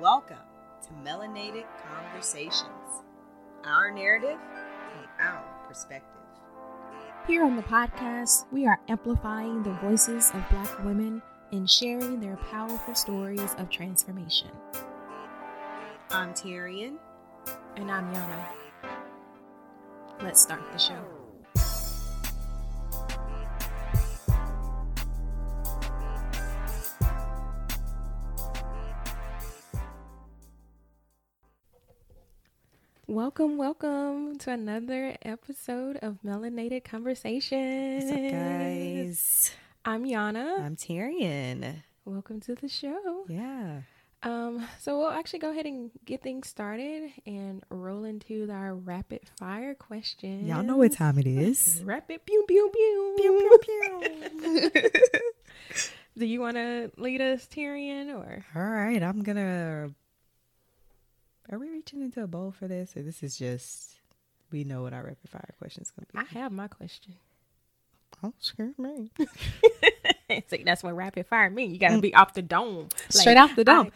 Welcome to Melanated Conversations, our narrative from our perspective. Here on the podcast, we are amplifying the voices of Black women and sharing their powerful stories of transformation. I'm Tyrion. And I'm Yana. Let's start the show. Welcome, welcome to another episode of Melanated Conversations. What's up, guys? I'm Yana. I'm Tyrion. Welcome to the show. Yeah. Um, so we'll actually go ahead and get things started and roll into our rapid fire question. Y'all know what time it is. Rapid pew pew pew pew pew pew. Do you want to lead us, Tyrion, or? All right, I'm gonna. Are we reaching into a bowl for this, or this is just we know what our rapid fire question is gonna be? I have my question. Oh, scare me. See, that's what rapid fire means. You gotta be off the dome, straight off the dome.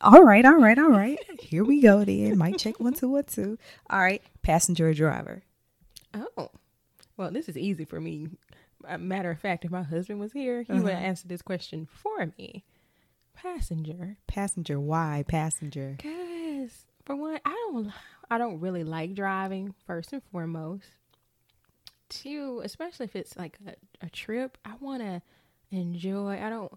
I, all right, all right, all right. Here we go. Then mic check one two one two. All right, passenger or driver. Oh, well, this is easy for me. A matter of fact, if my husband was here, he uh-huh. would answer this question for me. Passenger. Passenger. Why passenger? Cause for one, I don't. I don't really like driving. First and foremost. Two, especially if it's like a, a trip, I want to enjoy. I don't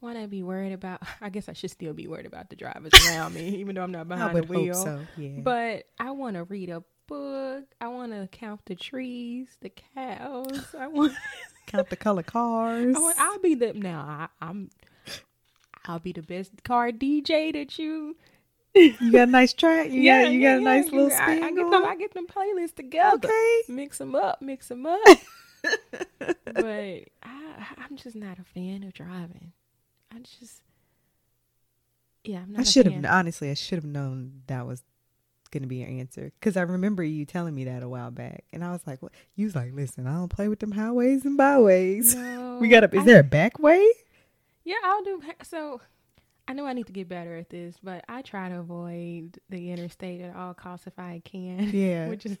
want to be worried about. I guess I should still be worried about the drivers around me, even though I'm not behind the wheel. So, yeah. But I want to read a book. I want to count the trees, the cows. I want count the color cars. I want, I'll be the now. I, I'm. I'll be the best car DJ that you. You got a nice track. You yeah, got you yeah, got a nice little spin. I, I get them. I get them playlists together. Okay. Mix them up. Mix them up. but I, I'm just not a fan of driving. I just, yeah, I'm not. I should have honestly. I should have known that was gonna be your answer because I remember you telling me that a while back, and I was like, "What?" You was like, "Listen, I don't play with them highways and byways. No, we got a. Is I, there a back way?" Yeah, I'll do. So, I know I need to get better at this, but I try to avoid the interstate at all costs if I can. Yeah, which is.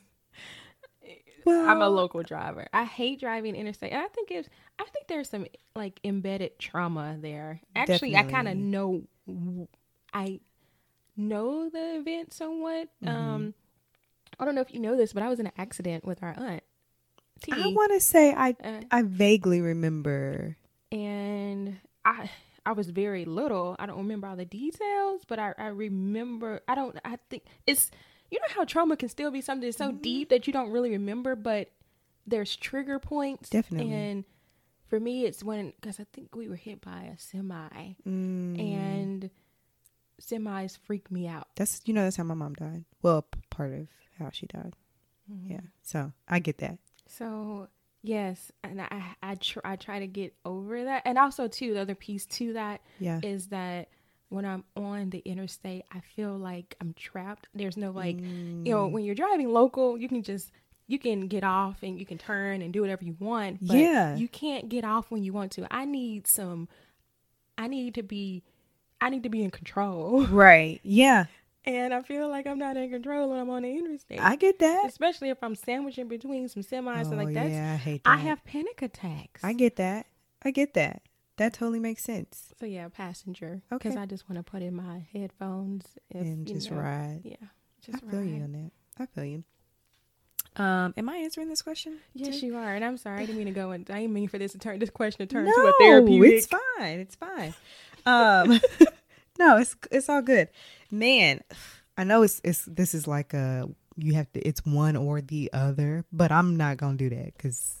Well, I'm a local driver. I hate driving interstate. I think it's. I think there's some like embedded trauma there. Actually, definitely. I kind of know. I know the event somewhat. Mm-hmm. Um, I don't know if you know this, but I was in an accident with our aunt. T. I want to say I uh, I vaguely remember, and I I was very little. I don't remember all the details, but I I remember. I don't. I think it's you know how trauma can still be something so mm-hmm. deep that you don't really remember, but there's trigger points. Definitely. And for me, it's when because I think we were hit by a semi, mm. and semis freak me out. That's you know that's how my mom died. Well, p- part of how she died. Mm-hmm. Yeah, so I get that. So yes, and I I try I try to get over that, and also too the other piece to that yeah. is that when I'm on the interstate, I feel like I'm trapped. There's no like, mm. you know, mm. when you're driving local, you can just you can get off and you can turn and do whatever you want. But yeah, you can't get off when you want to. I need some. I need to be I need to be in control. Right. Yeah. And I feel like I'm not in control when I'm on the interstate. I get that. Especially if I'm sandwiching between some semis oh, and like that. Yeah, I hate that. I have panic attacks. I get that. I get that. That totally makes sense. So yeah, passenger. Okay. Because I just want to put in my headphones if, and just know, ride. Yeah. Just I feel ride. you on that. I feel you. Um, am I answering this question? Yes, too? you are. And I'm sorry, I didn't mean to go and I didn't mean for this to turn this question to turn no, to a therapeutic. It's fine. It's fine. Um, no, it's it's all good, man. I know it's it's this is like a you have to it's one or the other, but I'm not gonna do that because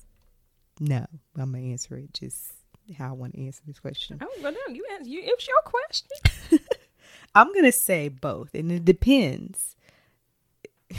no, I'm gonna answer it just how I want to answer this question. Oh, well, no, you answer you. It's your question. I'm gonna say both, and it depends.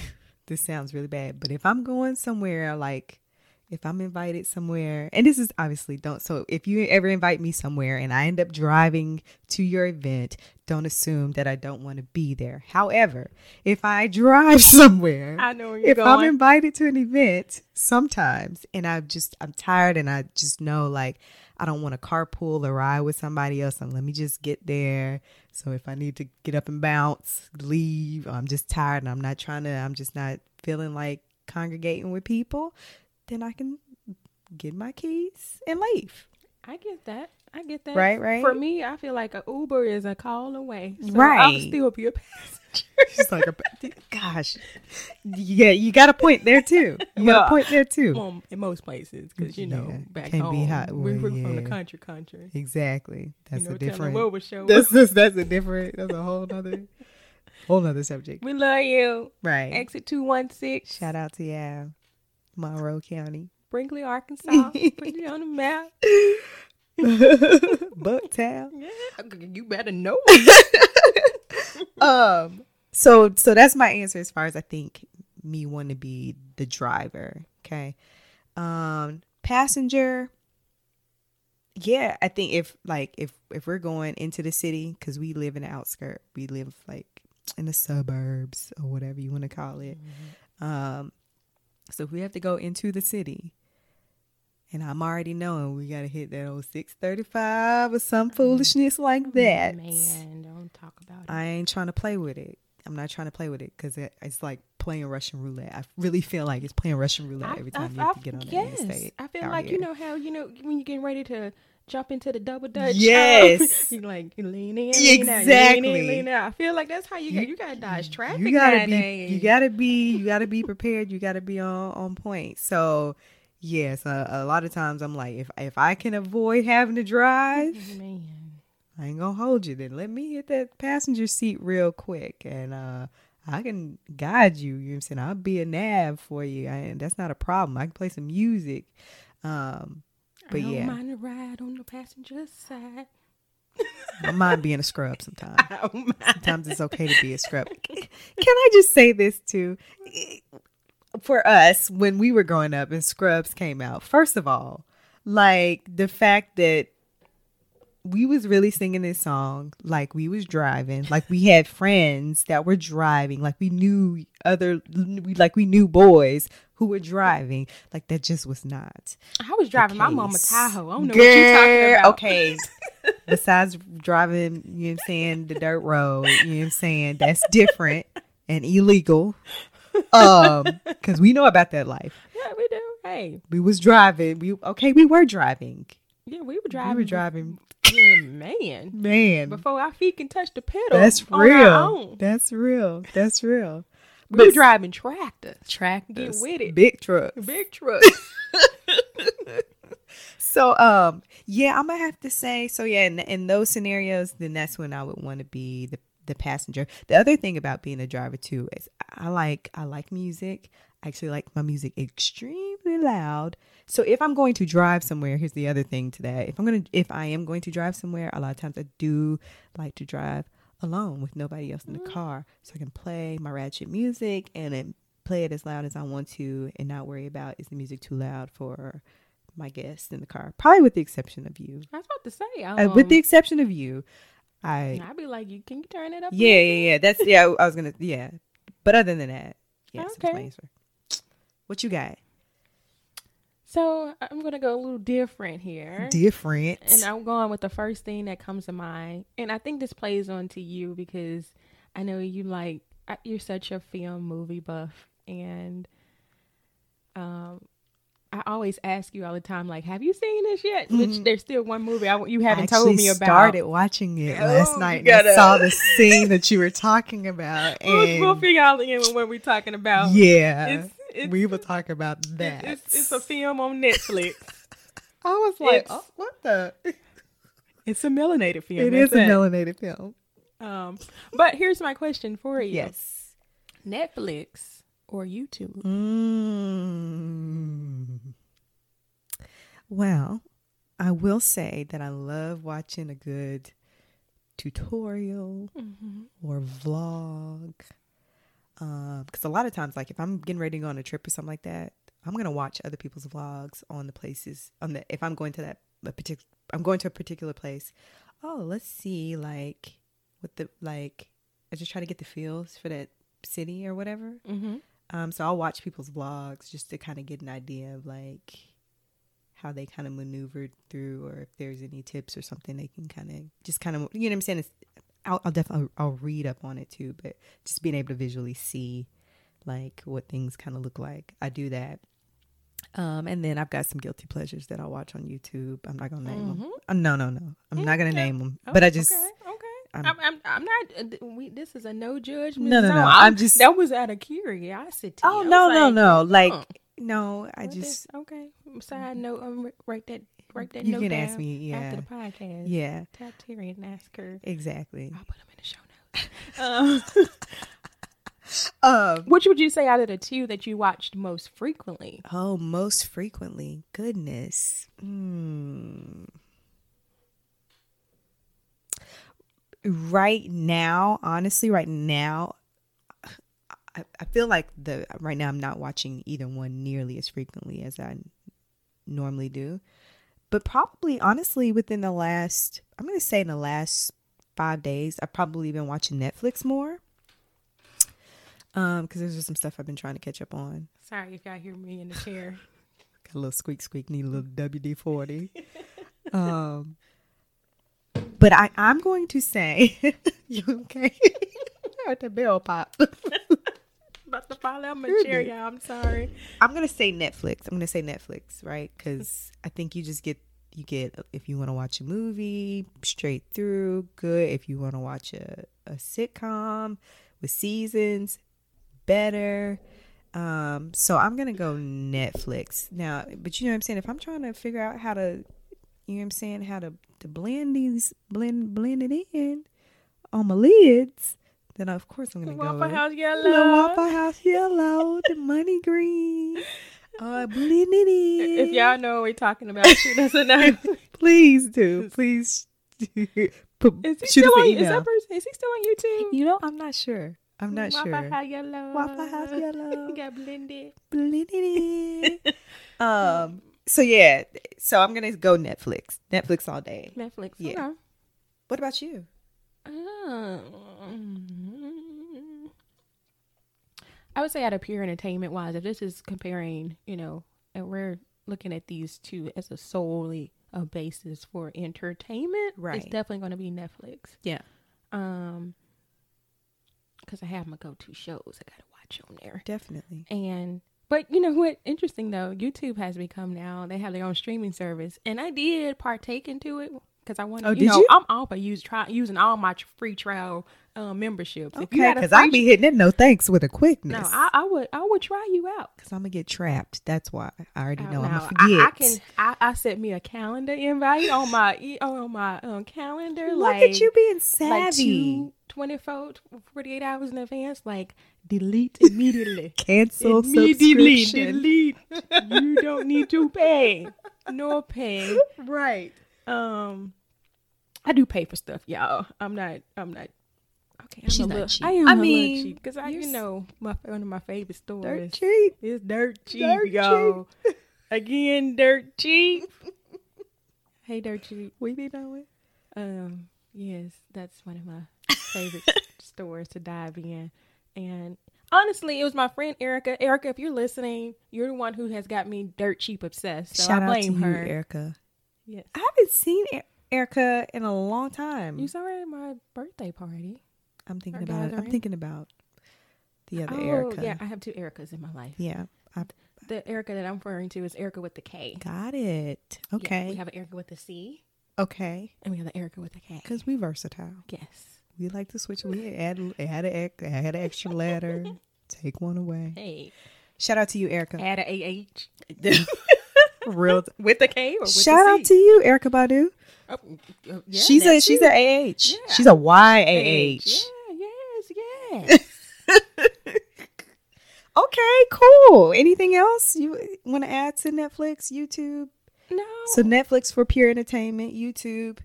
this sounds really bad, but if I'm going somewhere like if I'm invited somewhere, and this is obviously don't, so if you ever invite me somewhere and I end up driving to your event, don't assume that I don't want to be there. However, if I drive somewhere, I know where you're if going. I'm invited to an event sometimes and I just, I'm tired and I just know like, I don't want to carpool or ride with somebody else and let me just get there So if I need to get up and bounce, leave, I'm just tired and I'm not trying to, I'm just not feeling like congregating with people, then I can get my keys and leave. I get that. I get that. Right, right. For me, I feel like an Uber is a call away. So right. I'll still be a passenger. She's like, a, gosh, yeah, you got a point there too. You got a point there too. Well, in most places, because you know, Yeah, back can't home, be hot. we're, Well, we're from the yeah. country, country. Exactly. That's you know, a different. what was show. That's that's, that's a different. That's a whole other, whole other subject. we love you. Right. Exit two one six. Shout out to yeah, Monroe County, Brinkley, Arkansas. Put you on the map. Bucktown. Yeah, you better know. um so so that's my answer as far as i think me wanting to be the driver okay um passenger yeah i think if like if if we're going into the city because we live in the outskirt we live like in the suburbs or whatever you want to call it um so if we have to go into the city and i'm already knowing we gotta hit that old 635 or some mm-hmm. foolishness like that Man, don't talk about it. I ain't trying to play with it. I'm not trying to play with it because it, it's like playing Russian roulette. I really feel like it's playing Russian roulette every time you have to get on the interstate. I feel like here. you know how you know when you're getting ready to jump into the double dutch. Yes. you like lean in, lean out, lean Exactly. in, lean out. I feel like that's how you, You- got. You gotta dodge traffic you gotta be nowadays. you gotta be you gotta be prepared. You gotta be on on point. So yes, uh, a lot of times I'm like, if if I can avoid having to drive, Man, I ain't gonna hold you. Then let me hit that passenger seat real quick, and uh, I can guide you. You know what I'm saying? I'll be a nav for you, and that's not a problem. I can play some music. Um, but I don't yeah, mind the ride on the passenger side. I mind being a scrub sometimes. I don't mind. Sometimes it's okay to be a scrub. Can I just say this too? For us, when we were growing up and Scrubs came out, first of all, like the fact that we was really singing this song like we was driving like we had friends that were driving like we knew other we like we knew boys who were driving like that just was not I was driving my mama. Tahoe. I don't know what you're talking about. Okay. Besides driving, you know what I'm saying, the dirt road, you know what I'm saying, that's different and illegal. Um, because we know about that life. Yeah, we do. Hey, We was driving. We okay, we were driving. Yeah, we were driving. We were driving. Yeah, man. Man. Before our feet can touch the pedal. That's real. That's real. That's real. We were driving tractors. tractors, Get with it. big trucks. Big trucks. So um yeah, I'm gonna have to say so yeah, in, in those scenarios, then that's when I would want to be the the passenger. The other thing about being a driver too is I like I like music. I actually like my music extremely loud. So if I'm going to drive somewhere, here's the other thing to that. If I'm gonna if I am going to drive somewhere, a lot of times I do like to drive alone with nobody else in the car. So I can play my ratchet music and then play it as loud as I want to and not worry about is the music too loud for my guests in the car. Probably with the exception of you. I was about to say. Um, Uh, with the exception of you, I I'd be like, you can you turn it up? yeah yeah yeah. That's yeah. I was gonna yeah. But other than that, yes, that's my Okay. What you got? So I'm gonna go a little different here. Different. And I'm going with the first thing that comes to mind. And I think this plays on to you because I know you like you're such a film movie buff and um I always ask you all the time like have you seen this yet? Which Mhm. there's still one movie I, you haven't told me about. started watching it last Oh, night. and I gotta- saw the scene that you were talking about, We'll, we'll and figure out again what we're talking about. yeah, It's, it's, we will talk about that. it's, it's a film on Netflix. I was like, oh, what the? it's a melanated film. It is a melanated film. Um, but here's my question for you. Yes. Netflix or YouTube? Mm. Well, I will say that I love watching a good tutorial Mm-hmm. or vlog. Because a lot of times, like if I'm getting ready to go on a trip or something like that, I'm gonna watch other people's vlogs on the places on the. If I'm going to that a particular, I'm going to a particular place. Oh, let's see, like what the like. I just try to get the feels for that city or whatever. Mm-hmm. Um, so I'll watch people's vlogs just to kind of get an idea of like how they kind of maneuvered through, or if there's any tips or something they can kind of just kind of you know what I'm saying. It's, I'll, I'll definitely I'll read up on it too, but just being able to visually see like what things kind of look like. I do that. Um, and then I've got some guilty pleasures that I watch on YouTube. I'm not gonna name mm-hmm. them. Uh, no, no, no. I'm not gonna name them. Oh, but I just okay, okay. I'm, I'm, I'm, I'm not. Uh, we, this is a no judgment. No, no, no. I'm, I'm, just that was out of curiosity. Oh no, no, like, no. Like oh. no, I just okay. Side note, um, write that that you note can down ask me yeah. after the podcast. Yeah, tap Terry and ask her exactly. I'll put them in the show notes. um, um, Which would you say out of the two that you watched most frequently? Oh, most frequently. Goodness. Hmm. Right now, honestly, right now, I, I feel like the right now I'm not watching either one nearly as frequently as I normally do. But probably, honestly, within the last, I'm going to say in the last five days, I've probably been watching Netflix more. Um, because there's just some stuff I've been trying to catch up on. Sorry if y'all hear me in the chair. Got a little squeak squeak, need a little WD forty. um, but I I'm going to say, you okay? Heard the bell pop. About to fall out my chair, y'all. I'm sorry. I'm gonna say Netflix. I'm gonna say Netflix, right? Because I think you just get you get if you want to watch a movie straight through, good. If you want to watch a a sitcom with seasons, better. Um, so I'm gonna go Netflix now. But you know what I'm saying? If I'm trying to figure out how to, you know what I'm saying, how to to blend these blend blend it in on my lids, then of course I'm gonna Waffle go Waffle House yellow, the Waffle House yellow, the money green. Uh. If y'all know what we're talking about, shoot us a note. Please do. Please. Put, is he still on? Is that person? Is he still on YouTube? You know, I'm not sure. I'm not Waffle sure. Waffle House yellow. Waffle House yellow. Got blended. Blended. um. So yeah. So I'm gonna go Netflix. Netflix all day. Netflix. Yeah. Okay. What about you? Um, I would say out of pure entertainment wise, if this is comparing, you know, and we're looking at these two as a solely a basis for entertainment, right? It's definitely going to be Netflix. Yeah. Um, because I have my go-to shows I gotta watch on there. Definitely. And but you know what? Interesting though, YouTube has become now they have their own streaming service, and I did partake into it because I wanted. Oh, you did know, you? I'm all for use try using all my free trial um, memberships. Okay, because I'd be hitting it no thanks with a quickness. No, I, I, would I would try you out because I'm gonna get trapped. That's why I already know I'm gonna forget. I, I can I, I set me a calendar invite on my on my um, calendar. Look like, at you being savvy. Like two, 24, 48 hours in advance. Like delete immediately. Cancel immediately. subscription. Delete. you don't need to pay. No pay. Right. Um, I do pay for stuff, y'all. I'm not. I'm not. Okay, I'm She's a not little, cheap. I am I a mean, because I, you're you s- know, my one of my favorite stores. Dirt cheap. It's dirt cheap, Dirt y'all. Again, dirt cheap. hey, dirt cheap. We be knowing. Um, yes, that's one of my favorite stores to dive in. And honestly, it was my friend Erica. Erica, if you're listening, you're the one who has got me dirt cheap obsessed. So Shout I out blame to you, her. Erica. Yes. I haven't seen E- Erica in a long time. You saw her at my birthday party. I'm thinking about. I'm thinking about the other oh, Erica. yeah, I have two Ericas in my life. Yeah, I The Erica that I'm referring to is Erica with the K. got it. Yeah, Okay. we have an Erica with the C, okay. and we have the Erica with the K. Because we versatile. Yes. We like to switch. We add add a add an extra letter. Take one away. Hey, Shout out to you, Erica. add a AH Real. with the K or with Shout out to you, Erykah Badu. Oh, uh, yeah, she's a she's a AH. Yeah. She's a YAH. Yeah, yes, yes. Okay, cool. Anything else you want to add to Netflix, YouTube? no. So Netflix for pure entertainment, YouTube,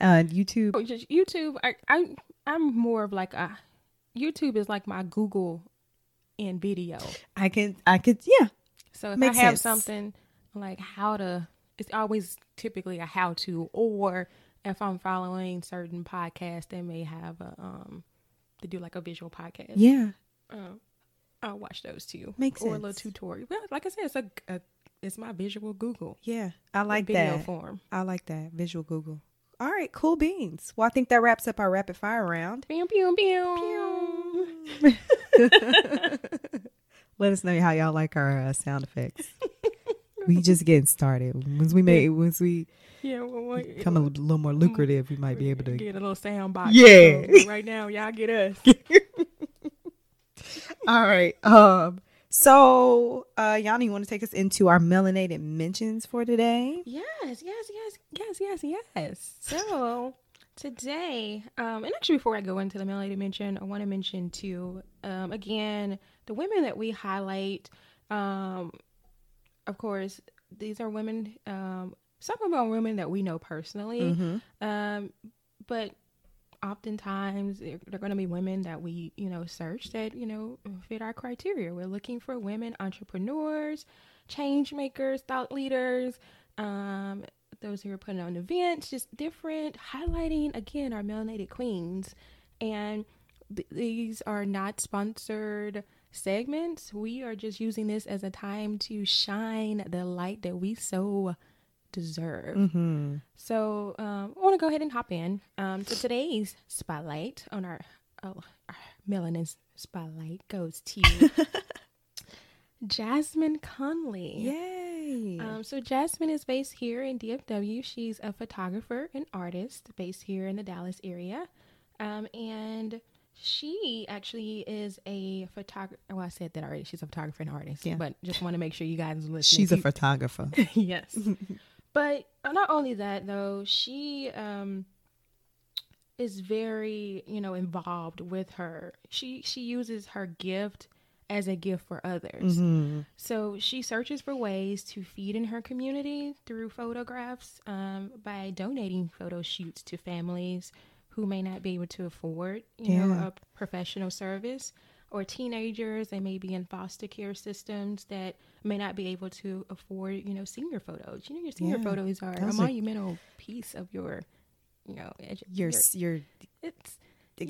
uh, YouTube. Oh, just YouTube. I, I I'm more of like a YouTube is like my Google in video. I can, I could, yeah, So if Makes I have sense. something like how to, it's always typically a how to, or if I'm following certain podcasts, they may have a um, they do like a visual podcast. yeah. Um, I'll watch those too. Makes or a little tutorial. Well, like I said, it's a, a it's my visual Google Yeah, I like video that. form. I like that visual Google. All right, cool beans. Well, I think that wraps up our rapid fire round. Pew, pew, pew. Let us know how y'all like our uh, sound effects. we just getting started. Once we make, once we Yeah, well, well, become a little more lucrative, we might be able to. get a little sound box. Yeah. So right now, y'all get us. All right. Um. So, uh, Yanni, you want to take us into our melanated mentions for today? Yes, yes, yes, yes, yes, yes. So today, um, and actually before I go into the melanated mention, I want to mention too, um, again, the women that we highlight. Um, of course, these are women. Um, some of them are women that we know personally. Mm-hmm. Um, but oftentimes they're, they're going to be women that we, you know, search that, you know, fit our criteria. We're looking for women entrepreneurs, change makers, thought leaders, um, those who are putting on events, just different, highlighting again our melanated queens. And th- these are not sponsored segments. We are just using this as a time to shine the light that we so deserve. Mm-hmm. So um, I want to go ahead and hop in um, to today's spotlight on our, oh, our melanin spotlight goes to Jasmine Conley. Yay! Um, so Jasmine is based here in DFW. She's a photographer and artist based here in the Dallas area, um, and she actually is a photographer. Well, I said that already. She's a photographer and artist. Yeah. But just want to make sure you guys listen. She's a photographer. yes. but not only that though, she um is very, you know, involved with her. She she uses her gift as a gift for others. Mm-hmm. So she searches for ways to feed in her community through photographs um, by donating photo shoots to families who may not be able to afford, you know, a professional service, or teenagers they may be in foster care systems that may not be able to afford, you know, senior photos. You know, your senior Yeah. photos are a monumental piece of your, you know, edu- Your your- your it's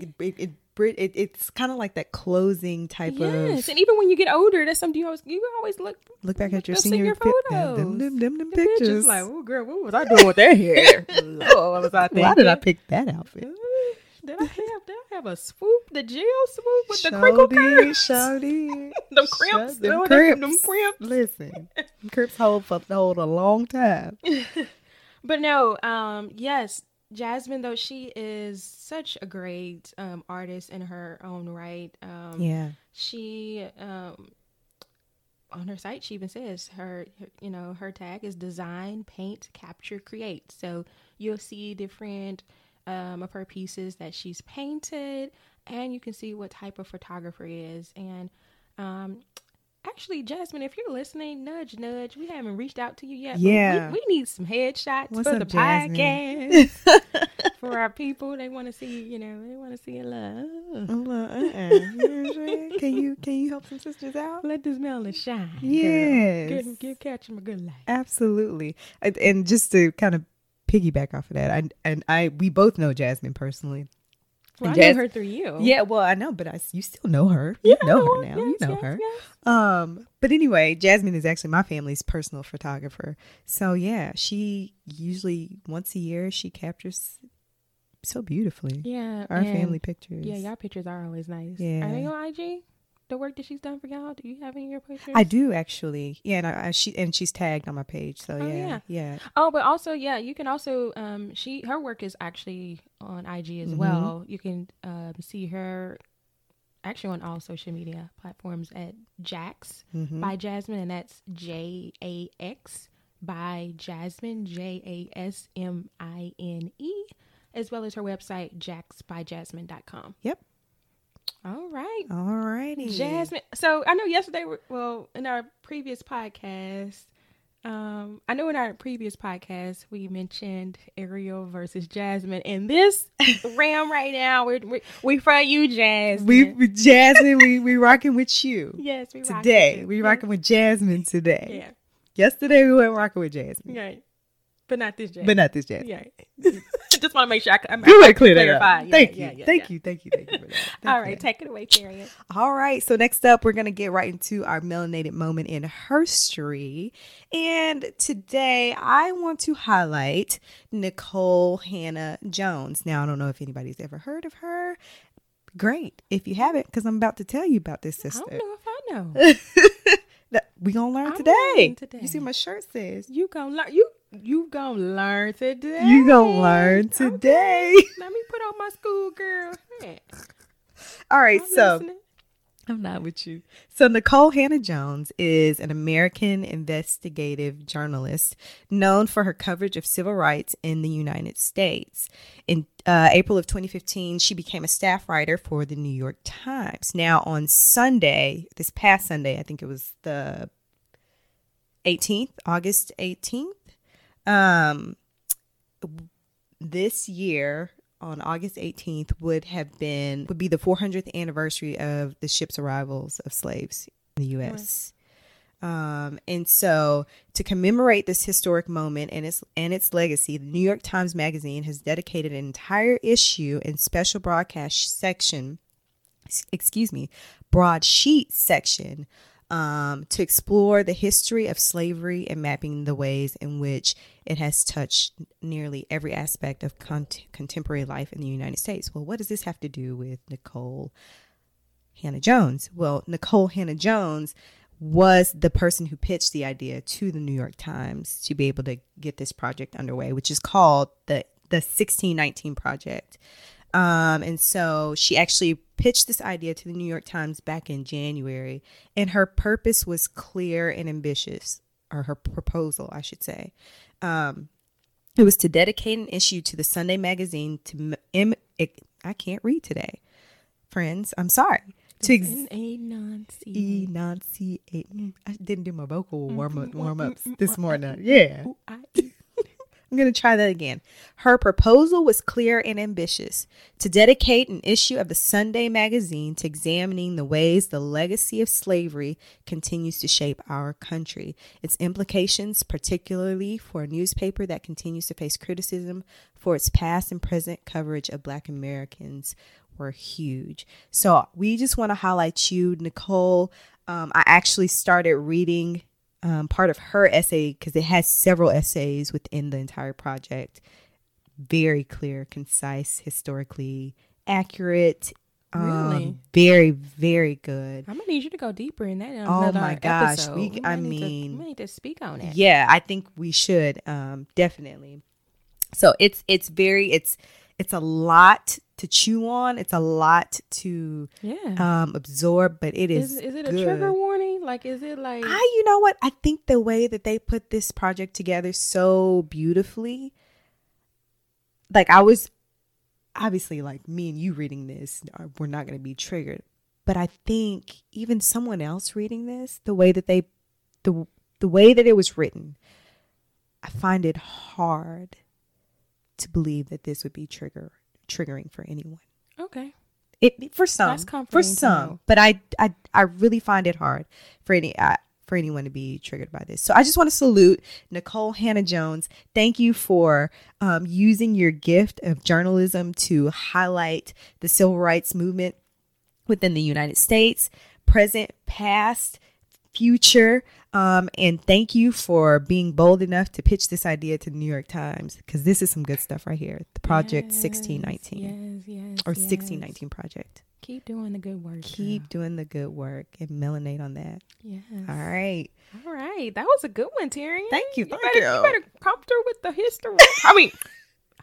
it, it, it, it it's kind of like that closing type yes, of Yes, and even when you get older, that's something you always you always look look back at your senior, senior pi- them, them, them, them, them the pictures. pictures. Like, oh girl, what was I doing with that hair? Lord, what was I thinking? Why did I pick that outfit? Did I have did I have a swoop, the jail swoop with the crinkle curls? shawty. Them crimps, Them oh, them- crimps. them crimps. Listen, crimps hold for hold a long time. But no, um, yes, Jasmine though she is such a great um artist in her own right. Um Yeah. she um on her site she even says her, her you know her tag is design paint capture create so you'll see different um, of her pieces that she's painted and you can see what type of photographer is and um actually jasmine if you're listening nudge nudge we haven't reached out to you yet but Yeah. we, we need some headshots What's for up, the Jasmine? podcast for our people they want to see you know they want to see a love I'm uh-uh. You know what I'm saying? Can you can you help some sisters out? Let this melon shine. Yes. Girl. Give, give catch him a good life. Absolutely. And, and just to kind of piggyback off of that, I and I we both know Jasmine personally. Well, I knew her through you. Yeah, well, I know, but I you still know her. You Yeah, know her now. you know yes, her. yes. Um, but anyway, Jasmine is actually my family's personal photographer. So yeah, she usually once a year she captures so beautifully Yeah. our family pictures. Yeah, y'all pictures are always nice. Yeah. Are they on IG? The work that she's done for y'all? Do you have any of your pictures? I do actually. Yeah, and I, I she and she's tagged on my page. So Oh, yeah, yeah. yeah, Oh, but also, yeah, you can also um she her work is actually on IG as Mhm. well. You can um see her actually on all social media platforms at Jax Mhm. by Jasmine, and that's J A X by Jasmine J A S M I N E, as well as her website jaxbyjasmine.com. Yep. All right. Alrighty, Jasmine. So I know yesterday, well, in our previous podcast, um, I know in our previous podcast we mentioned Ariel versus Jasmine. In this ram right now, we're, we we for you, Jasmine. We, Jasmine, we we rocking with you yes, we today. with We rocking with Jasmine today. Yeah, Yesterday we weren't rocking with Jasmine. right. But not this jet. But not this jet. Yeah. Just want to make sure I, I'm, you I clear that up. clarify. Yeah, thank yeah, you. yeah, thank you. Thank you. Thank you. Thank that. All right, take it away, Tyrion. All right. So next up, we're gonna get right into our melanated moment in history, and today I want to highlight Nikole Hannah Jones. Now I don't know if anybody's ever heard of her. Great if you haven't, because I'm about to tell you about this sister. I don't know if I know. We gonna learn today. today. You see, my shirt says You gonna learn. You you gonna learn today. you gonna learn Okay. today. Let me put on my schoolgirl hat. All right, I'm so. listening. I'm not with you. So, Nikole Hannah Jones is an American investigative journalist known for her coverage of civil rights in the United States. In uh, April of 2015, she became a staff writer for the New York Times. Now, on Sunday, this past Sunday, I think it was the 18th, August 18th, um, this year on August 18th would have been would be the 400th anniversary of the ship's arrivals of slaves in the U.S. Um, and so, to commemorate this historic moment and its and its legacy, the New York Times Magazine has dedicated an entire issue and special broadcast section, excuse me, broadsheet section, um, to explore the history of slavery and mapping the ways in which it has touched nearly every aspect of cont- contemporary life in the United States. Well, what does this have to do with Nikole Hannah Jones? Well, Nikole Hannah Jones was the person who pitched the idea to the New York Times to be able to get this project underway, which is called the the 1619 project. Um, and so she actually pitched this idea to the New York Times back in January, and her purpose was clear and ambitious, or her proposal, I should say. Um, it was to dedicate an issue to the Sunday magazine to m- I can't read today, friends. I'm sorry. To ex- N A non C. enunciate. Mm, I didn't do my vocal warm up warm ups this morning. Yeah, I'm gonna try that again. Her proposal was clear and ambitious to dedicate an issue of the Sunday magazine to examining the ways the legacy of slavery continues to shape our country, its implications, particularly for a newspaper that continues to face criticism for its past and present coverage of Black Americans, were huge. So we just want to highlight you, Nikole. Um, I actually started reading um, part of her essay because it has several essays within the entire project. Very clear, concise, historically accurate. Um, Really? Very, very good. I'm gonna need you to go deeper in that. Oh my gosh, episode. we- I need to- mean- we need to speak on it. Yeah, I think we should um, definitely. So it's it's very it's it's a lot to chew on. It's a lot to Yeah. um, absorb, but it is is is it a trigger warning? Like, is it like? I, you know what? I think the way that they put this project together so beautifully, like I was obviously like me and you reading this, are- we're not going to be triggered. But I think even someone else reading this, the way that they, the the way that it was written, I find it hard to believe that this would be trigger triggering for anyone. okay. It for some, for some, but I, I, I really find it hard for any uh, for anyone to be triggered by this. So I just want to salute Nikole Hannah Jones. Thank you for um, using your gift of journalism to highlight the civil rights movement within the United States, present, past, future. Um, and thank you for being bold enough to pitch this idea to the New York Times because this is some good stuff right here. The Project Yes, 1619 Yes, yes. or yes. 1619 Project. Keep doing the good work. Keep girl. doing the good work and melinate on that. Yes. All right. All right. That was a good one, Terry. Thank you, You thank better, you. better prompt her with the history. I mean,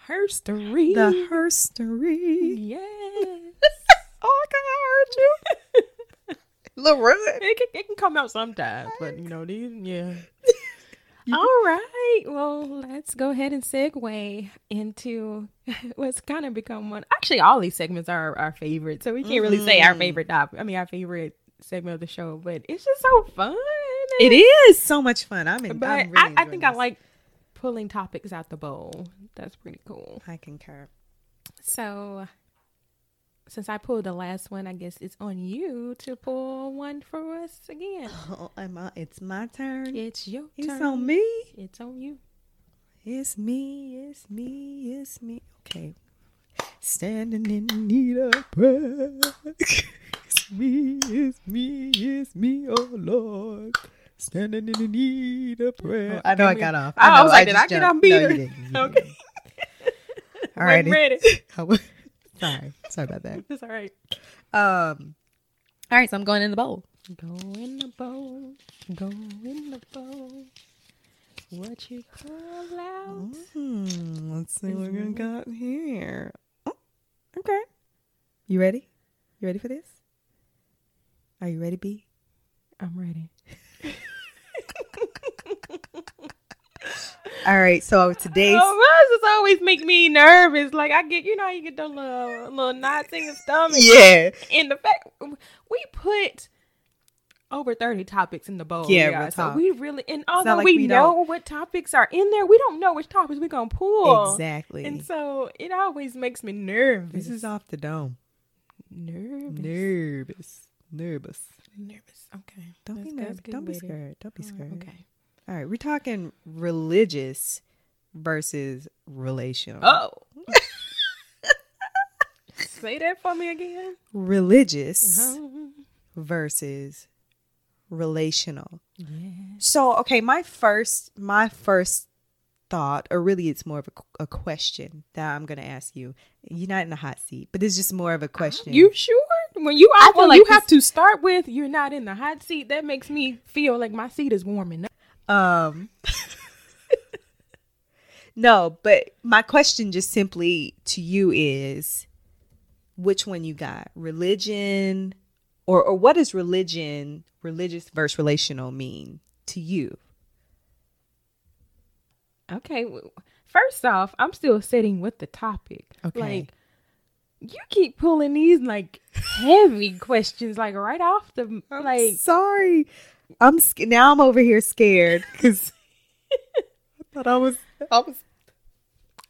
herstory. The herstory. Yes. Oh, I kind of heard you. Lorraine. it, can, it can come out sometimes, but you know these, yeah. All right. Well, let's go ahead and segue into what's kind of become one. Actually, all these segments are our favorite, so we can't really say our Mhm. favorite topic. I mean, our favorite segment of the show, but it's just so fun. It is so much fun. I'm in. But I'm really I, I think I like pulling topics out the bowl. That's pretty cool. I concur. So, since I pulled the last one, I guess it's on you to pull one for us again. Oh, am I, it's my turn. It's your It's turn. It's on me. It's on you. It's me, it's me, it's me. Okay. Standing in need of prayer. it's me, it's me, it's me, oh Lord. Standing in need of prayer. Oh, I know I got off. Oh, I, I was like, I did I get off beat? No, you didn't, you okay. Didn't. All right. ready. Sorry. Sorry about that. It's all right. Um all right, so I'm going in the bowl. Go in the bowl. Go in the bowl. What you call out? Mm, let's see what we got here. Oh, okay. You ready? You ready for this? Are you ready, B? I'm ready. All right, so today's oh, always make me nervous. Like I get, you know, you get the little little knots in your stomach. Yeah. In the fact, we put over 30 topics in the bowl. Yeah, so we really, and although like we, we know what topics are in there, we don't know which topics we're going to pull. Exactly. And so it always makes me nervous. This is off the dome. Nervous. Nervous. Nervous. Nervous. Okay. Don't That's be nervous. Don't be scared. Don't be scared. okay. All right. We're talking religious versus relational. Oh. Say that for me again. Religious uh-huh. versus relational. Yeah. So, okay, my first my first thought, or really it's more of a, a question that I'm going to ask you. You're not in the hot seat, but it's just more of a question. You sure? When you I feel like you have to start with you're not in the hot seat. That makes me feel like my seat is warming up. Um No, but my question just simply to you is which one you got? Religion or or what does religion, religious versus relational mean to you? Okay, first off, I'm still sitting with the topic. Okay. Like you keep pulling these like heavy questions like right off the I'm like sorry. I'm now I'm over here scared cuz I thought I was I was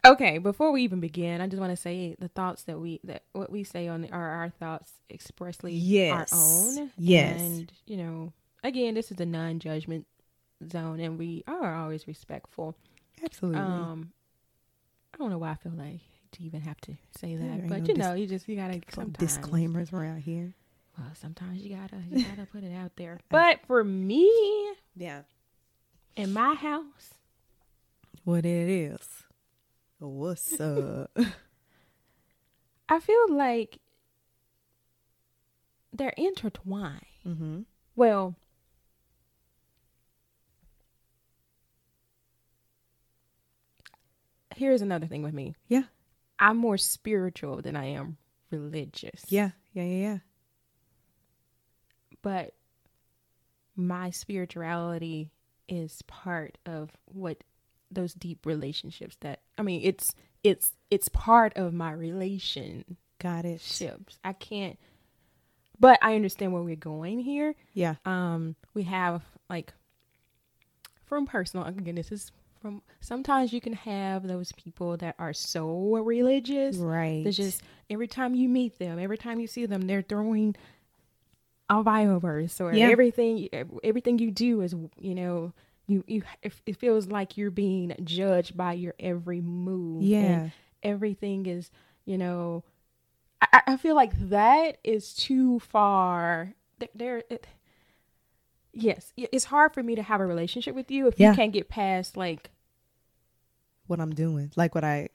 Okay, before we even begin, I just want to say the thoughts that we that what we say on the, are our thoughts expressly yes. our own. Yes. And you know, again, this is a non-judgment zone and we are always respectful. Absolutely. Um I don't know why I feel like to even have to say that, but no you know, dis- you just you got to some disclaimers around here. Well, sometimes you got to you got to put it out there. But for me, yeah. In my house, what it is What's up? I feel like they're intertwined. Mm-hmm. Well, here's another thing with me. Yeah. I'm more spiritual than I am religious. Yeah. Yeah. Yeah. Yeah. But my spirituality is part of what those deep relationships that I mean it's it's it's part of my relation got it ships. I can't but I understand where we're going here. Yeah. Um we have like from personal again this is from sometimes you can have those people that are so religious. Right. It's just every time you meet them, every time you see them, they're throwing a Bible-verse or yeah. everything everything you do is you know you you it feels like you're being judged by your every move yeah everything is you know I, I feel like that is too far there it, yes it's hard for me to have a relationship with you if yeah. you can't get past like what i'm doing like what i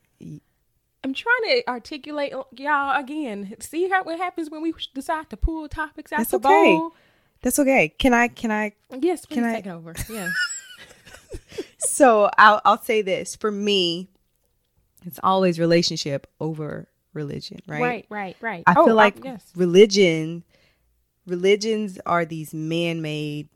I'm trying to articulate uh, y'all again. See how what happens when we decide to pull topics out That's the okay. bowl. That's okay. Can I? Can I? Yes. Can take I, it over. Yeah so I'll I'll say this for me, it's always relationship over religion, right? Right, right, right. I oh, feel like yes. religion, religions are these man-made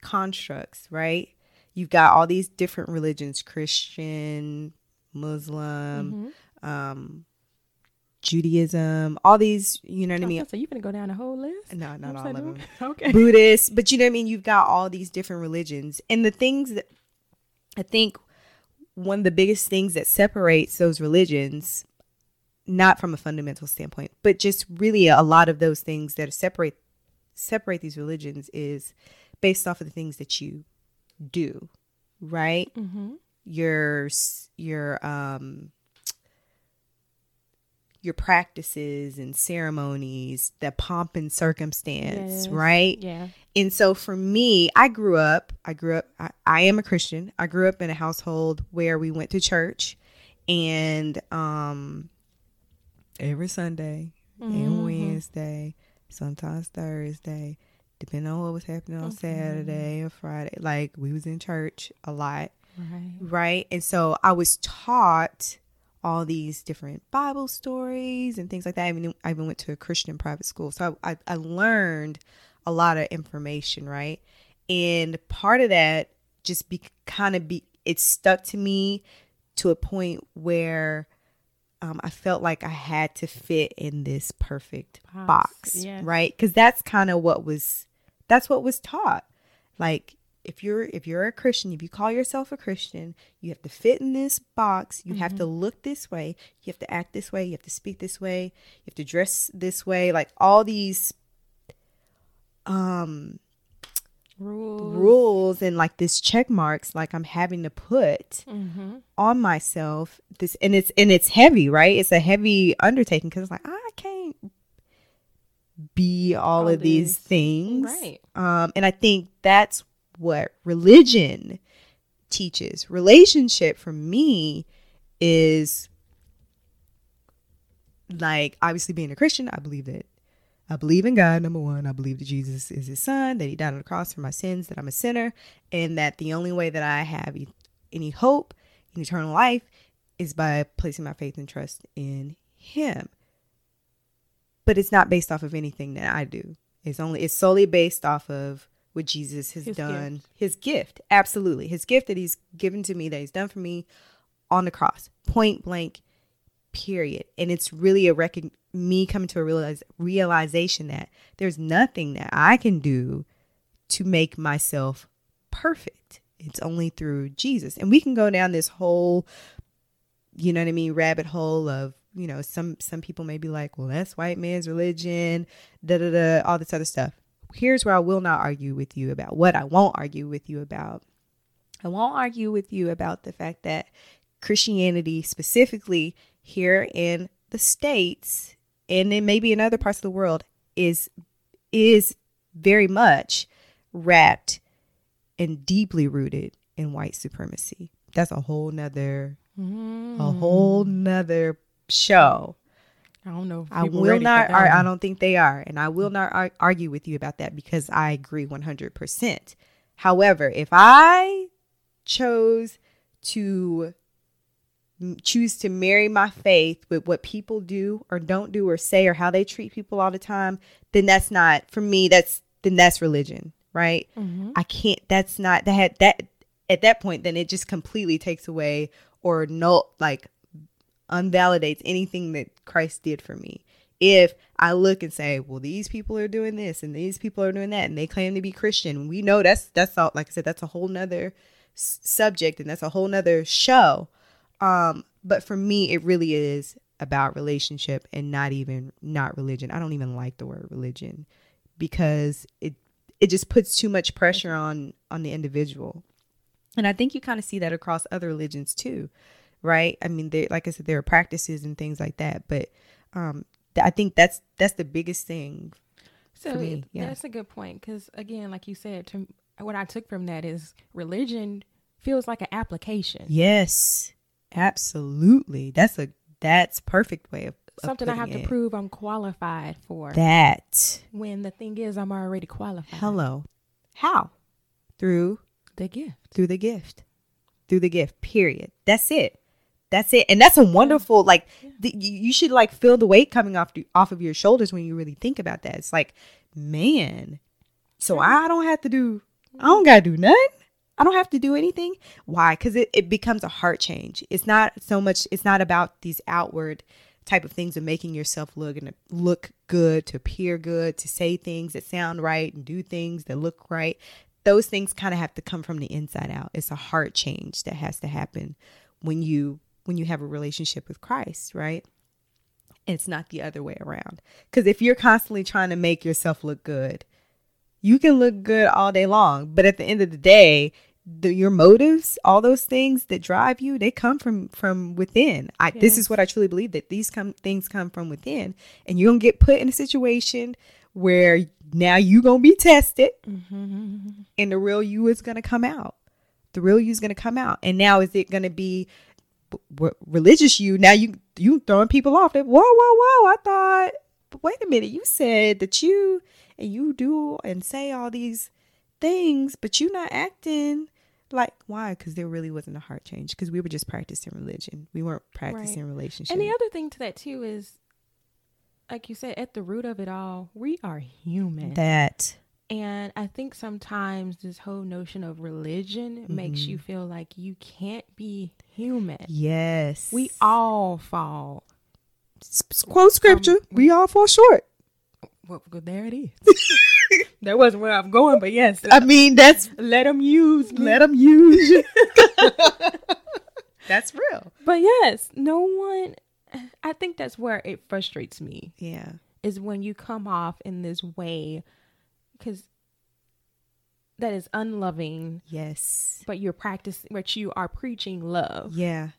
constructs, right? You've got all these different religions: Christian, Muslim, mm-hmm. um, Judaism, all these, you know what I mean? So you're gonna go down a whole list? No, not all of them. okay. Buddhist, but you know what I mean? You've got all these different religions. And the things that I think one of the biggest things that separates those religions, not from a fundamental standpoint, but just really a lot of those things that separate separate these religions is based off of the things that you do, right? Mm-hmm. Your your um your practices and ceremonies, the pomp and circumstance, yes. right? Yeah. And so for me, I grew up, I grew up, I, I, am a Christian. I grew up in a household where we went to church and um every Sunday mm-hmm. and Wednesday, sometimes Thursday, depending on what was happening on okay. Saturday or Friday. Like we was in church a lot. Right. Right. And so I was taught all these different Bible stories and things like that. I mean, I even went to a Christian private school. So I, I, I learned a lot of information, right? And part of that just be kind of be it stuck to me to a point where um, I felt like I had to fit in this perfect box, box yes. right? Because that's kind of what was that's what was taught. Like if you're if you're a Christian, if you call yourself a Christian, you have to fit in this box. You mm-hmm. have to mm-hmm. look this way. You have to act this way. You have to speak this way. You have to dress this way. Like all these um rules, rules and like this check marks like I'm having to put mm-hmm. on myself this and it's and it's heavy, right? It's a heavy undertaking because it's like I can't be all, all of these, these things. Right. Um and I think that's what religion teaches. Relationship for me is like obviously being a Christian, I believe that I believe in God, number one. I believe that Jesus is his son, that he died on the cross for my sins, that I'm a sinner, and that the only way that I have any hope in eternal life is by placing my faith and trust in him. But it's not based off of anything that I do. It's only it's solely based off of what Jesus has his done. Gift. His gift. Absolutely. His gift that he's given to me, that he's done for me on the cross. Point blank, period. And it's really a rec- me coming to a realize- realization that there's nothing that I can do to make myself perfect. It's only through Jesus. And we can go down this whole, you know what I mean, rabbit hole of, you know, some some people may be like, well, that's white man's religion, da da da, all this other stuff here's where I will not argue with you about what I won't argue with you about. I won't argue with you about the fact that Christianity, specifically here in the States and then maybe in other parts of the world, is is very much wrapped and deeply rooted in white supremacy. That's a whole nother mm. a whole nother show. I don't know. I will not. Ar- I don't think they are, and I will not ar- argue with you about that because I agree one hundred percent. However, if I chose to choose to marry my faith with what people do or don't do or say or how they treat people all the time, then that's not for me. That's then that's religion, right? Mm-hmm. I can't. That's not that that at that point. Then it just completely takes away or no like unvalidates anything that Christ did for me. If I look and say, well, these people are doing this and these people are doing that, and they claim to be Christian, we know that's that's all. Like I said, that's a whole nother s- subject and that's a whole nother show. Um, but for me, it really is about relationship and not even not religion. I don't even like the word religion because it it just puts too much pressure on on the individual. And I think you kind of see that across other religions too right? I mean, like I said, there are practices and things like that, but um, I think that's that's the biggest thing. So me, yeah. that's a good point because again, like you said, to what I took from that is religion feels like an application. Yes, absolutely. That's a that's perfect way of something I have it. to prove I'm qualified for. That when the thing is, I'm already qualified. Hello, how through the gift through the gift through the gift. Period. That's it. That's it. And that's a wonderful like the, you should like feel the weight coming off off of your shoulders when you really think about that. It's like, man, so I don't have to do I don't got to do nothing. I don't have to do anything. Why? Cuz it it becomes a heart change. It's not so much it's not about these outward type of things of making yourself look and look good, to appear good, to say things that sound right and do things that look right. Those things kind of have to come from the inside out. It's a heart change that has to happen when you when you have a relationship with Christ, right? it's not the other way around. Because if you're constantly trying to make yourself look good, you can look good all day long, but at the end of the day, the, your motives, all those things that drive you, they come from from within. I yes. this is what I truly believe that these come things come from within, and you're gonna get put in a situation where now you gonna be tested, mm-hmm. and the real you is gonna come out. The real you is gonna come out, and now is it gonna be religious you? Now you you throwing people off. That whoa whoa whoa! I thought, but wait a minute, you said that you and you do and say all these things, but you're not acting like why? Because there really wasn't a heart change. Because we were just practicing religion. We weren't practicing right. relationship. And the other thing to that too is, like you said, at the root of it all, we are human. That. And I think sometimes this whole notion of religion mm-hmm. makes you feel like you can't be human. Yes. We all fall. Quote scripture. Um, we all fall short. Well, there it is. that wasn't where I'm going, but yes. I mean, that's let them use. Me. Let them use. that's real. But yes, no one. I think that's where it frustrates me. Yeah, is when you come off in this way, because that is unloving. Yes, but you're practicing, but you are preaching love. Yeah,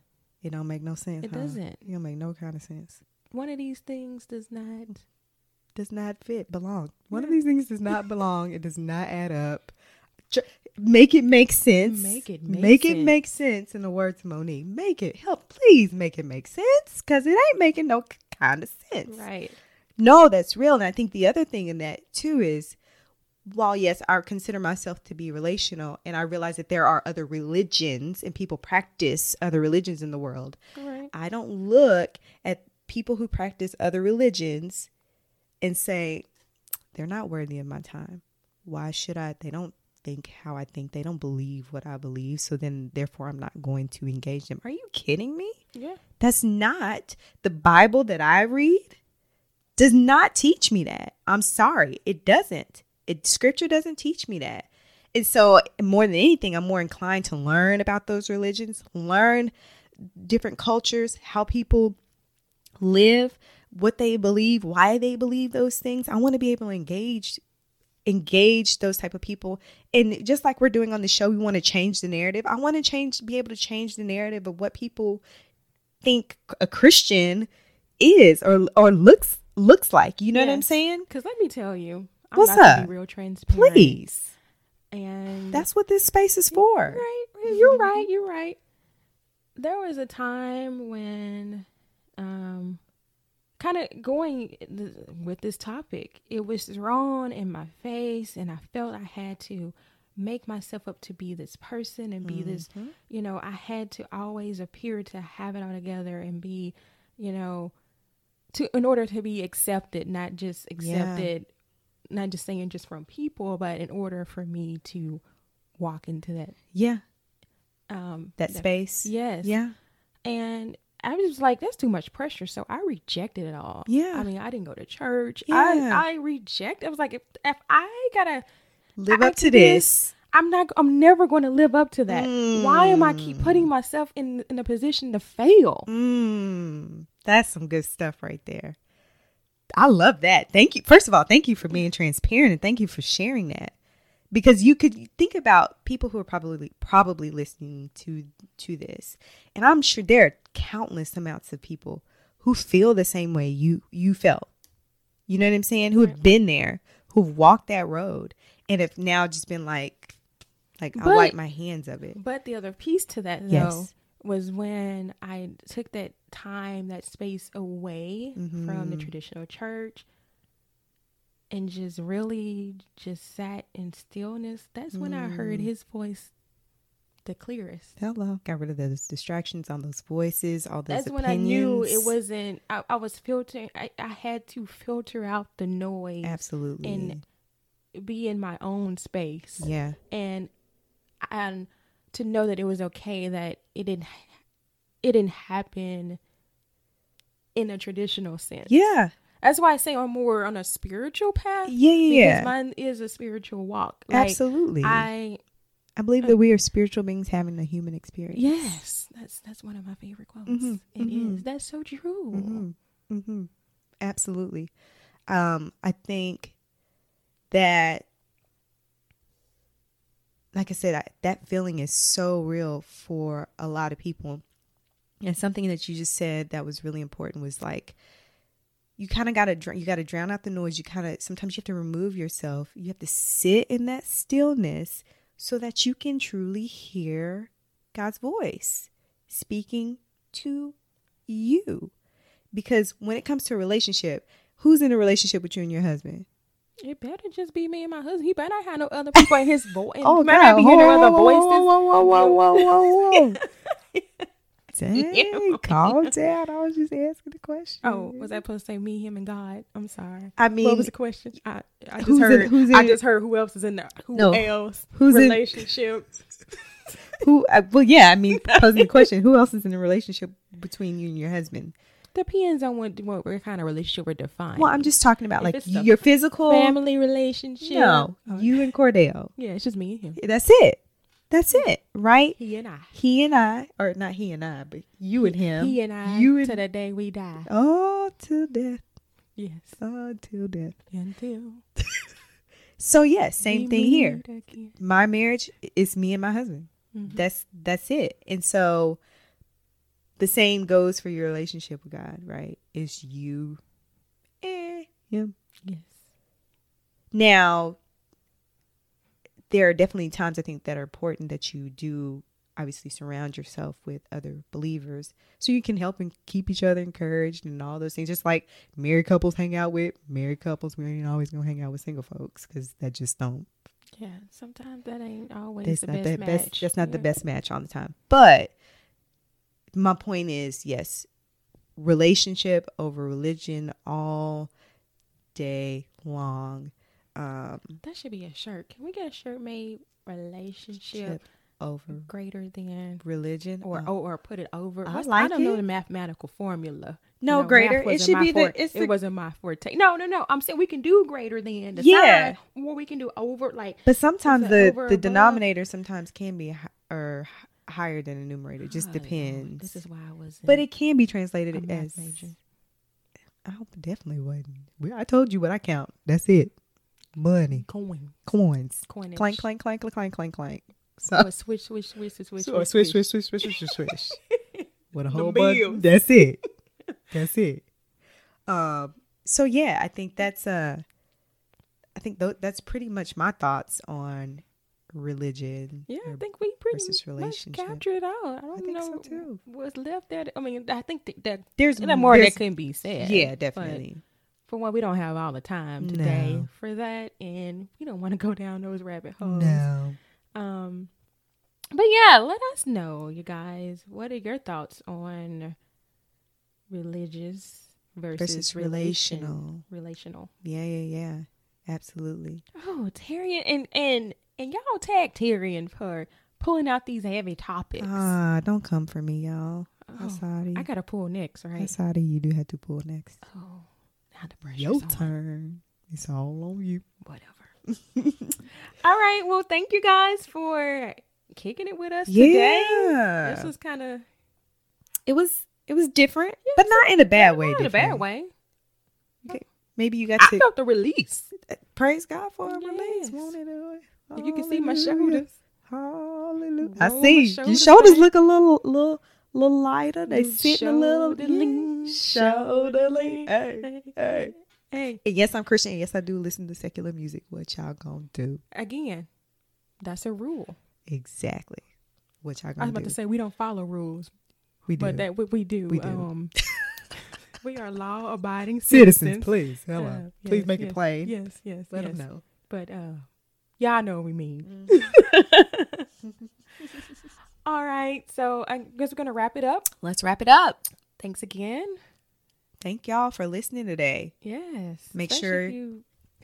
it don't make no sense. It huh? doesn't. It don't make no kind of sense. One of these things does not does not fit, belong. One of these things does not belong. It does not add up. Make it make sense. Make it make, make sense. it make sense. In the words of Monique, make it help. Please make it make sense because it ain't making no kind of sense. Right. No, that's real. And I think the other thing in that too is, while yes, I consider myself to be relational, and I realize that there are other religions and people practice other religions in the world. Right. I don't look at people who practice other religions and say, they're not worthy of my time. Why should I? They don't think how I think. They don't believe what I believe. So then, therefore, I'm not going to engage them. Are you kidding me? Yeah. That's not the Bible that I read, does not teach me that. I'm sorry. It doesn't. It scripture doesn't teach me that. And so, more than anything, I'm more inclined to learn about those religions, learn different cultures, how people live, what they believe, why they believe those things. I want to be able to engage engage those type of people and just like we're doing on the show we want to change the narrative i want to change be able to change the narrative of what people think a christian is or or looks looks like you know yes. what i'm saying because let me tell you I'm what's up? real transparent. Please. And that's what this space is for. Right. You're right. you're right. There was a time when um kind of going with this topic, it was thrown in my face, and I felt I had to make myself up to be this person and be mm-hmm. this, you know, I had to always appear to have it all together and be, you know, to in order to be accepted, not just accepted. Not just saying just from people, but in order for me to walk into that, yeah, um, that, that space, yes, yeah, and I was just like, that's too much pressure. So I rejected it all. Yeah. I mean, I didn't go to church. Yeah. I, I reject. I was like, if, if I gotta live up to this, this, I'm not. I'm never going to live up to that. Mm. Why am I keep putting myself in in a position to fail? Mm. That's some good stuff right there. I love that. Thank you. First of all, thank you for being transparent and thank you for sharing that because you could think about people who are probably probably listening to to this and i'm sure there are countless amounts of people who feel the same way you you felt you know what i'm saying who have been there who've walked that road and have now just been like like i wipe my hands of it but the other piece to that though yes. Was when i took that time that space away mm-hmm. from the traditional church and just really just sat in stillness, that's when I heard mm. his voice the clearest. Hello. Got rid of those distractions on those voices, all those That's opinions. when I knew it wasn't, I, I was filtering, I, I had to filter out the noise. Absolutely. And be in my own space. Yeah. And, and to know that it was okay that it didn't, it didn't happen in a traditional sense. Yeah. That's why I say I'm more on a spiritual path. Yeah, yeah. Because mine is a spiritual walk. Like, Absolutely. I I believe uh, that we are spiritual beings having a human experience. Yes, that's that's one of my favorite quotes. Mm-hmm, it mm-hmm. is. That's so true. Mm-hmm, mm-hmm, Absolutely. Um, I think that like I said, I, that feeling is so real for a lot of people. And something that you just said that was really important was like, you kind of got to you got to drown out the noise. You kind of sometimes you have to remove yourself. You have to sit in that stillness so that you can truly hear God's voice speaking to you. Because when it comes to a relationship, who's in a relationship with you and your husband? It better just be me and my husband. He better not have no other people in his voice. oh, God. Not be hearing other voices. Whoa, whoa, whoa, whoa, whoa, whoa. Dang, yeah. calm down. I was just asking the question. Oh, was I supposed to say me, him, and God? I'm sorry. I mean, what was the question? I, I just heard. In, who's in, I just heard who else is in there. Who no, else? Who's relationship? In, who? Uh, well, yeah. I mean, posing the question: Who else is in a relationship between you and your husband? Depends on what what kind of relationship we're defining. Well, I'm just talking about like your physical family relationship. No, oh, you and Cordell. Yeah, it's just me and him. That's it. That's it, right? He and I. He and I, or not he and I, but you and him. He and I. You and to the day we die. Oh, till death. Yes. Until death. Until. so yes, same we thing here. My marriage is me and my husband. Mm-hmm. That's that's it. And so the same goes for your relationship with God, right? It's you and him. Yes. Now, there are definitely times I think that are important that you do obviously surround yourself with other believers so you can help and keep each other encouraged and all those things. Just like married couples hang out with married couples, we ain't always gonna hang out with single folks because that just don't. Yeah, sometimes that ain't always that's the best the match. Best, that's not yeah. the best match all the time. But my point is, yes, relationship over religion all day long. Um, that should be a shirt. Can we get a shirt made? Relationship over greater than religion, or uh, or put it over. I, like I don't it. know the mathematical formula. No, you know, greater. It should be the. It's it the, wasn't my forte. No, no, no. I'm saying we can do greater than the yeah, sign, or we can do over like. But sometimes the the denominator sometimes can be or higher than a numerator. It just depends. This is why I was. But it can be translated as. Major. I hope it definitely wasn't. I told you what I count. That's it money, coins, coins, Coinage. clank, clank, clank, clank, clank, clank. So or switch, switch, switch, switch, switch, or switch, switch, switch, switch, switch, switch. With a whole bunch. That's it. That's it. Um. So yeah, I think that's uh, I think th- that's pretty much my thoughts on religion. Yeah, I think we pretty much captured it all. I don't I think know so too. what's left there. I mean, I think that, that there's more there's, that can be said. Yeah, definitely for one, we don't have all the time today no. for that, and we don't want to go down those rabbit holes. No. Um, but yeah, let us know, you guys. What are your thoughts on religious versus, versus relational? Relational. Yeah, yeah, yeah. Absolutely. Oh, Tyrion and and and y'all tag Tyrion for pulling out these heavy topics. Ah, don't come for me, y'all. Oh, sorry. I gotta pull next, right? I'm Sorry, you do have to pull next. Oh. Now the pressure's Your on. turn. It's all on you. Whatever. all right. Well, thank you guys for kicking it with us yeah. today. This was kind of. It was. It was different, yeah, but not in a bad way. Not in a bad way. Okay. Maybe you got I to. felt the release. Praise God for a yes. release. Won't it? If you can see my shoulders. Hallelujah. I see. Your shoulders look a little, little little lighter. They sitting a little lean, shoulder lean. Hey, hey, hey. And yes, I'm Christian. And yes, I do listen to secular music. What y'all gonna do? Again, that's a rule. Exactly. What y'all gonna I was about do? to say we don't follow rules. We do. But that what we do. We do. Um, we are law abiding citizens. citizens. Please, hello. Uh, please make yes, it plain. Yes, yes. Let yes. them know. But uh, y'all know what we mean. Mm. All right. So I guess we're going to wrap it up. Let's wrap it up. Thanks again. Thank y'all for listening today. Yes. Make sure you.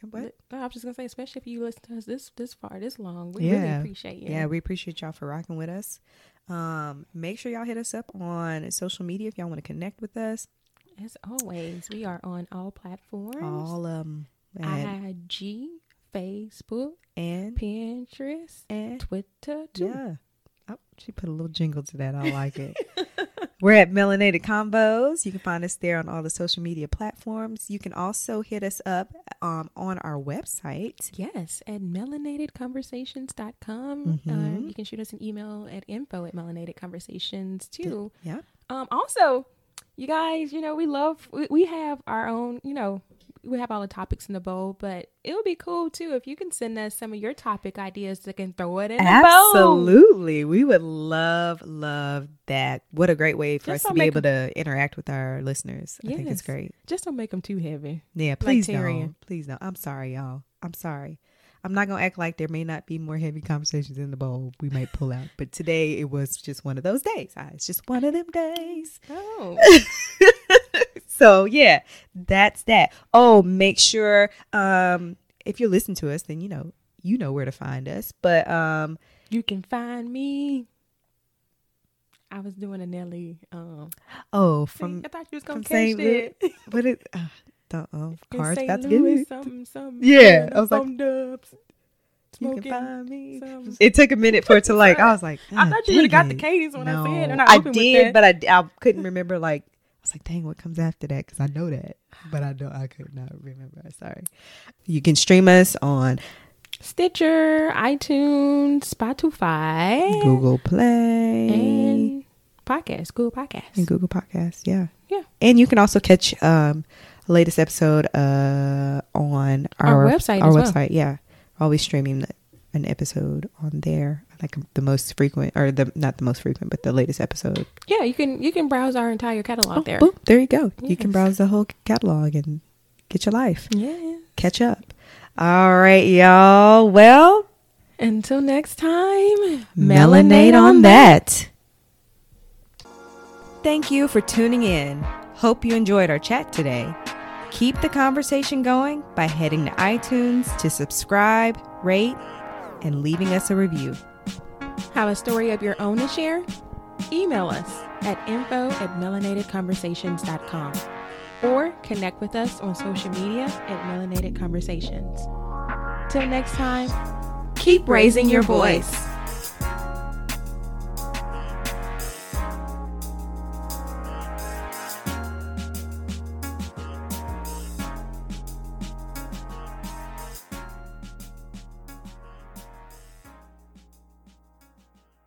What? No, I was just gonna say, especially if you listen to us this this far, this long, we yeah. really appreciate you. Yeah, we appreciate y'all for rocking with us. Um, make sure y'all hit us up on social media if y'all want to connect with us. As always, we are on all platforms. All um, IG, Facebook, and Pinterest, and Twitter too. Yeah. Oh, she put a little jingle to that. I like it. We're at Melanated Combos. You can find us there on all the social media platforms. You can also hit us up um, on our website. Yes, at melanatedconversations.com. Uh, mm-hmm. You can shoot us an email at info at melanatedconversations too. Yeah. Um, also, you guys, you know, we love, we, we have our own, you know, we have all the topics in the bowl, but it would be cool too if you can send us some of your topic ideas that can throw it in Absolutely. We would love, love that. What a great way for Just us to be able them... to interact with our listeners. Yes. I think it's great. Just don't make them too heavy. Yeah, please like don't. Please don't. I'm sorry, y'all. I'm sorry. I'm not gonna act like there may not be more heavy conversations in the bowl. We might pull out, but today it was just one of those days. It's just one of them days. Oh. so yeah, that's that. Oh, make sure um if you're listening to us, then you know you know where to find us. But um you can find me. I was doing a Nelly. Um, oh, from I thought you was gonna catch it. What it? Uh, the uh, cards get me. Something, something, yeah, I was like, dubs. You can find me. Some. It took a minute for it to like. I was like, I thought you would have got the cadence when no, I said. And I did, but I, I couldn't remember like was like, dang, what comes after that? Because I know that, but I don't. I could not remember. Sorry. You can stream us on Stitcher, iTunes, Spotify, Google Play, and podcast, Google Podcast, and Google Podcast. Yeah, yeah. And you can also catch um latest episode uh on our, our website. Our website, well. yeah. Always streaming an episode on there like um, the most frequent or the not the most frequent but the latest episode. Yeah you can you can browse our entire catalog oh, there. boop, there you go. Yes. you can browse the whole catalog and get your life. Yeah catch up. All right y'all. Well until next time melanate on that. Thank you for tuning in. Hope you enjoyed our chat today. Keep the conversation going by heading to itunes to subscribe rate and leaving us a review have a story of your own to share? Email us at info at melanatedconversations.com or connect with us on social media at Melanated Conversations. Till next time, keep raising your voice.